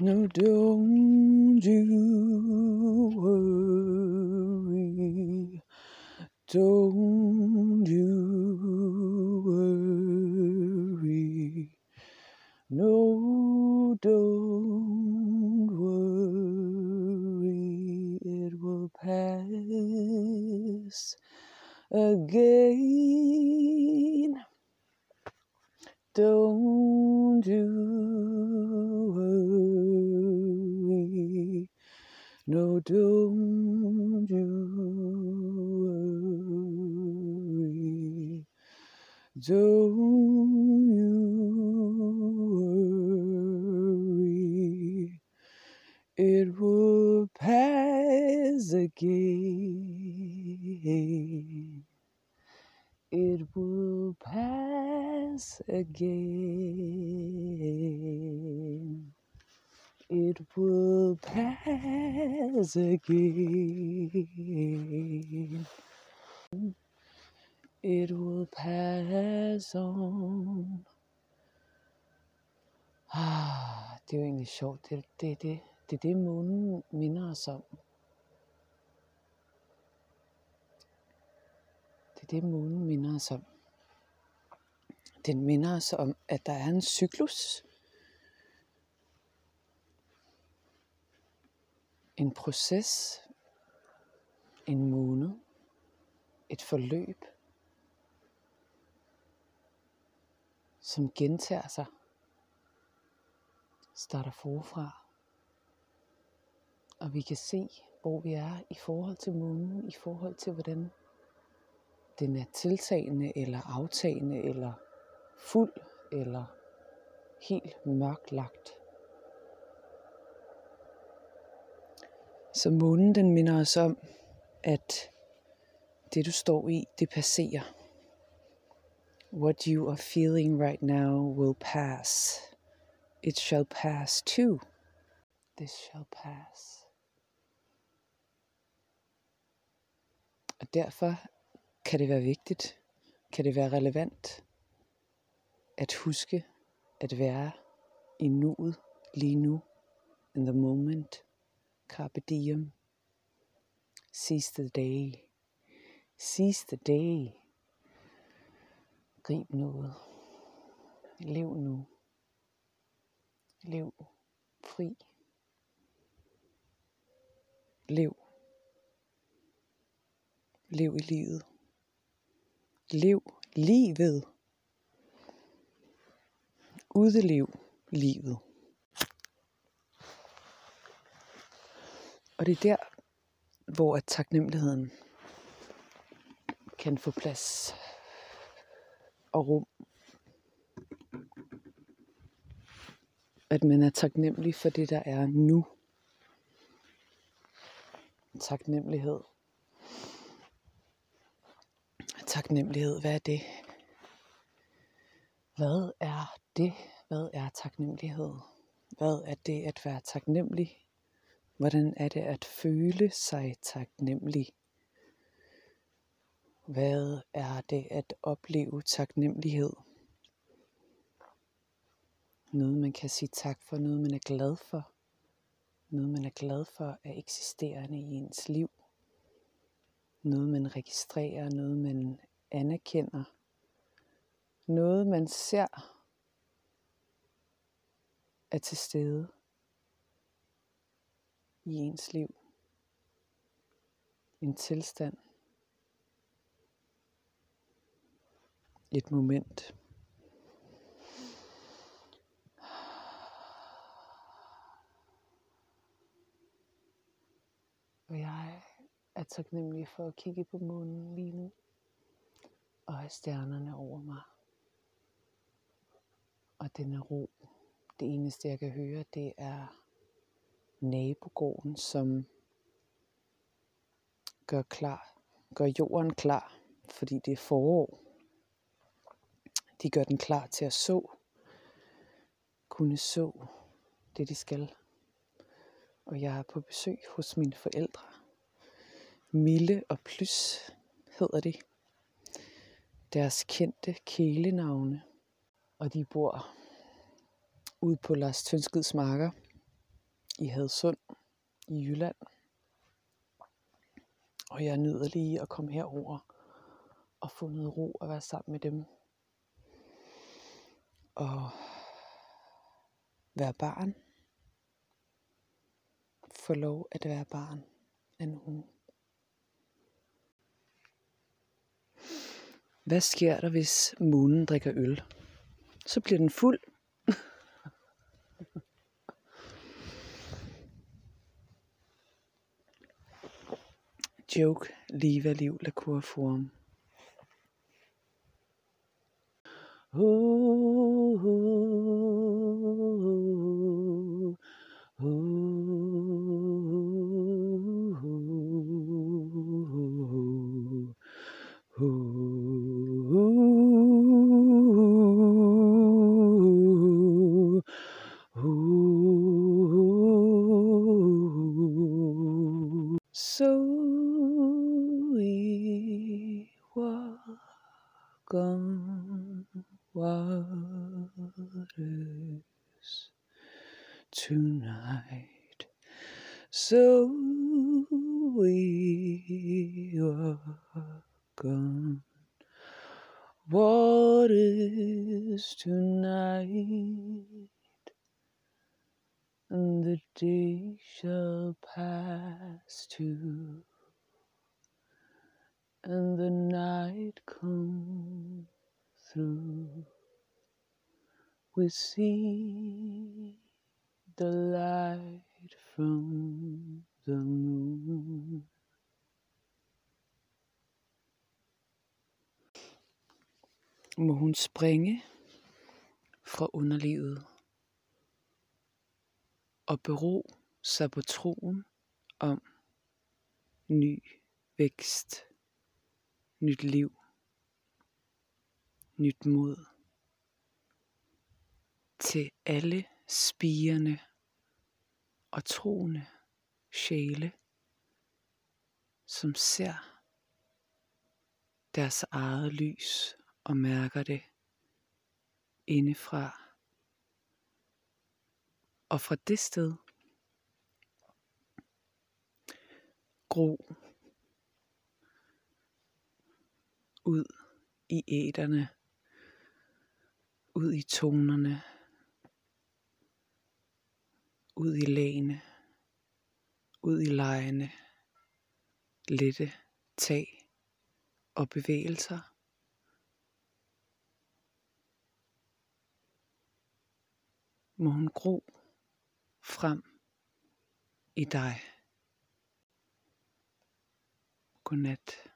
No, don't you worry. Don't you worry. No, don't worry. It will pass again. Don't you don't you worry. Don't you worry. It will pass again. It will pass again. It will pass again. It will pass on. Ah, det er jo egentlig sjovt. Det, er det, det, det det, månen minder os om. Det er det, månen minder os om. Den minder os om, at der er en cyklus. En proces. En måned. Et forløb. Som gentager sig. Starter forfra. Og vi kan se, hvor vi er i forhold til månen, i forhold til hvordan den er tiltagende eller aftagende eller fuld eller helt mørklagt. Så månen den minder os om, at det du står i, det passerer. What you are feeling right now will pass. It shall pass too. This shall pass. Og derfor kan det være vigtigt, kan det være relevant at huske at være i nuet lige nu, in the moment, carpe diem, seize the day, seize the day, grib noget, lev nu, lev fri, lev, lev i livet. Lev livet. Udelev livet. Og det er der, hvor at taknemmeligheden kan få plads og rum. At man er taknemmelig for det, der er nu. Taknemmelighed. Taknemmelighed, hvad er det? Hvad er det? Hvad er taknemmelighed? Hvad er det at være taknemmelig? Hvordan er det at føle sig taknemmelig? Hvad er det at opleve taknemmelighed? Noget man kan sige tak for, noget man er glad for. Noget man er glad for er eksisterende i ens liv. Noget man registrerer, noget man anerkender. Noget man ser er til stede i ens liv. En tilstand. Et moment. Og jeg er taknemmelig for at kigge på månen lige nu. Og have stjernerne over mig. Og den er ro. Det eneste jeg kan høre, det er nabogården, som gør klar, gør jorden klar, fordi det er forår. De gør den klar til at så, kunne så det de skal. Og jeg er på besøg hos mine forældre. Mille og Plys hedder de. Deres kendte kælenavne. Og de bor ude på Lars Tønskids marker i Hadsund i Jylland. Og jeg nyder lige at komme herover og få noget ro og være sammen med dem. Og være barn. Få lov at være barn af nogen. Hvad sker der, hvis månen drikker øl? Så bliver den fuld. Joke, liva, liv, la cura forum. Oh, oh, oh, So waters tonight. So we walk on waters tonight. And the day shall pass too, and the night come through. We see the light from the moon. Må hun springe fra underlivet og bero sig på troen om ny vækst, nyt liv, nyt mod til alle spirende og troende sjæle, som ser deres eget lys og mærker det indefra. Og fra det sted gro ud i æderne, ud i tonerne, ud i lagene, ud i lejene, lette tag og bevægelser. Må hun gro frem i dig. Godnat.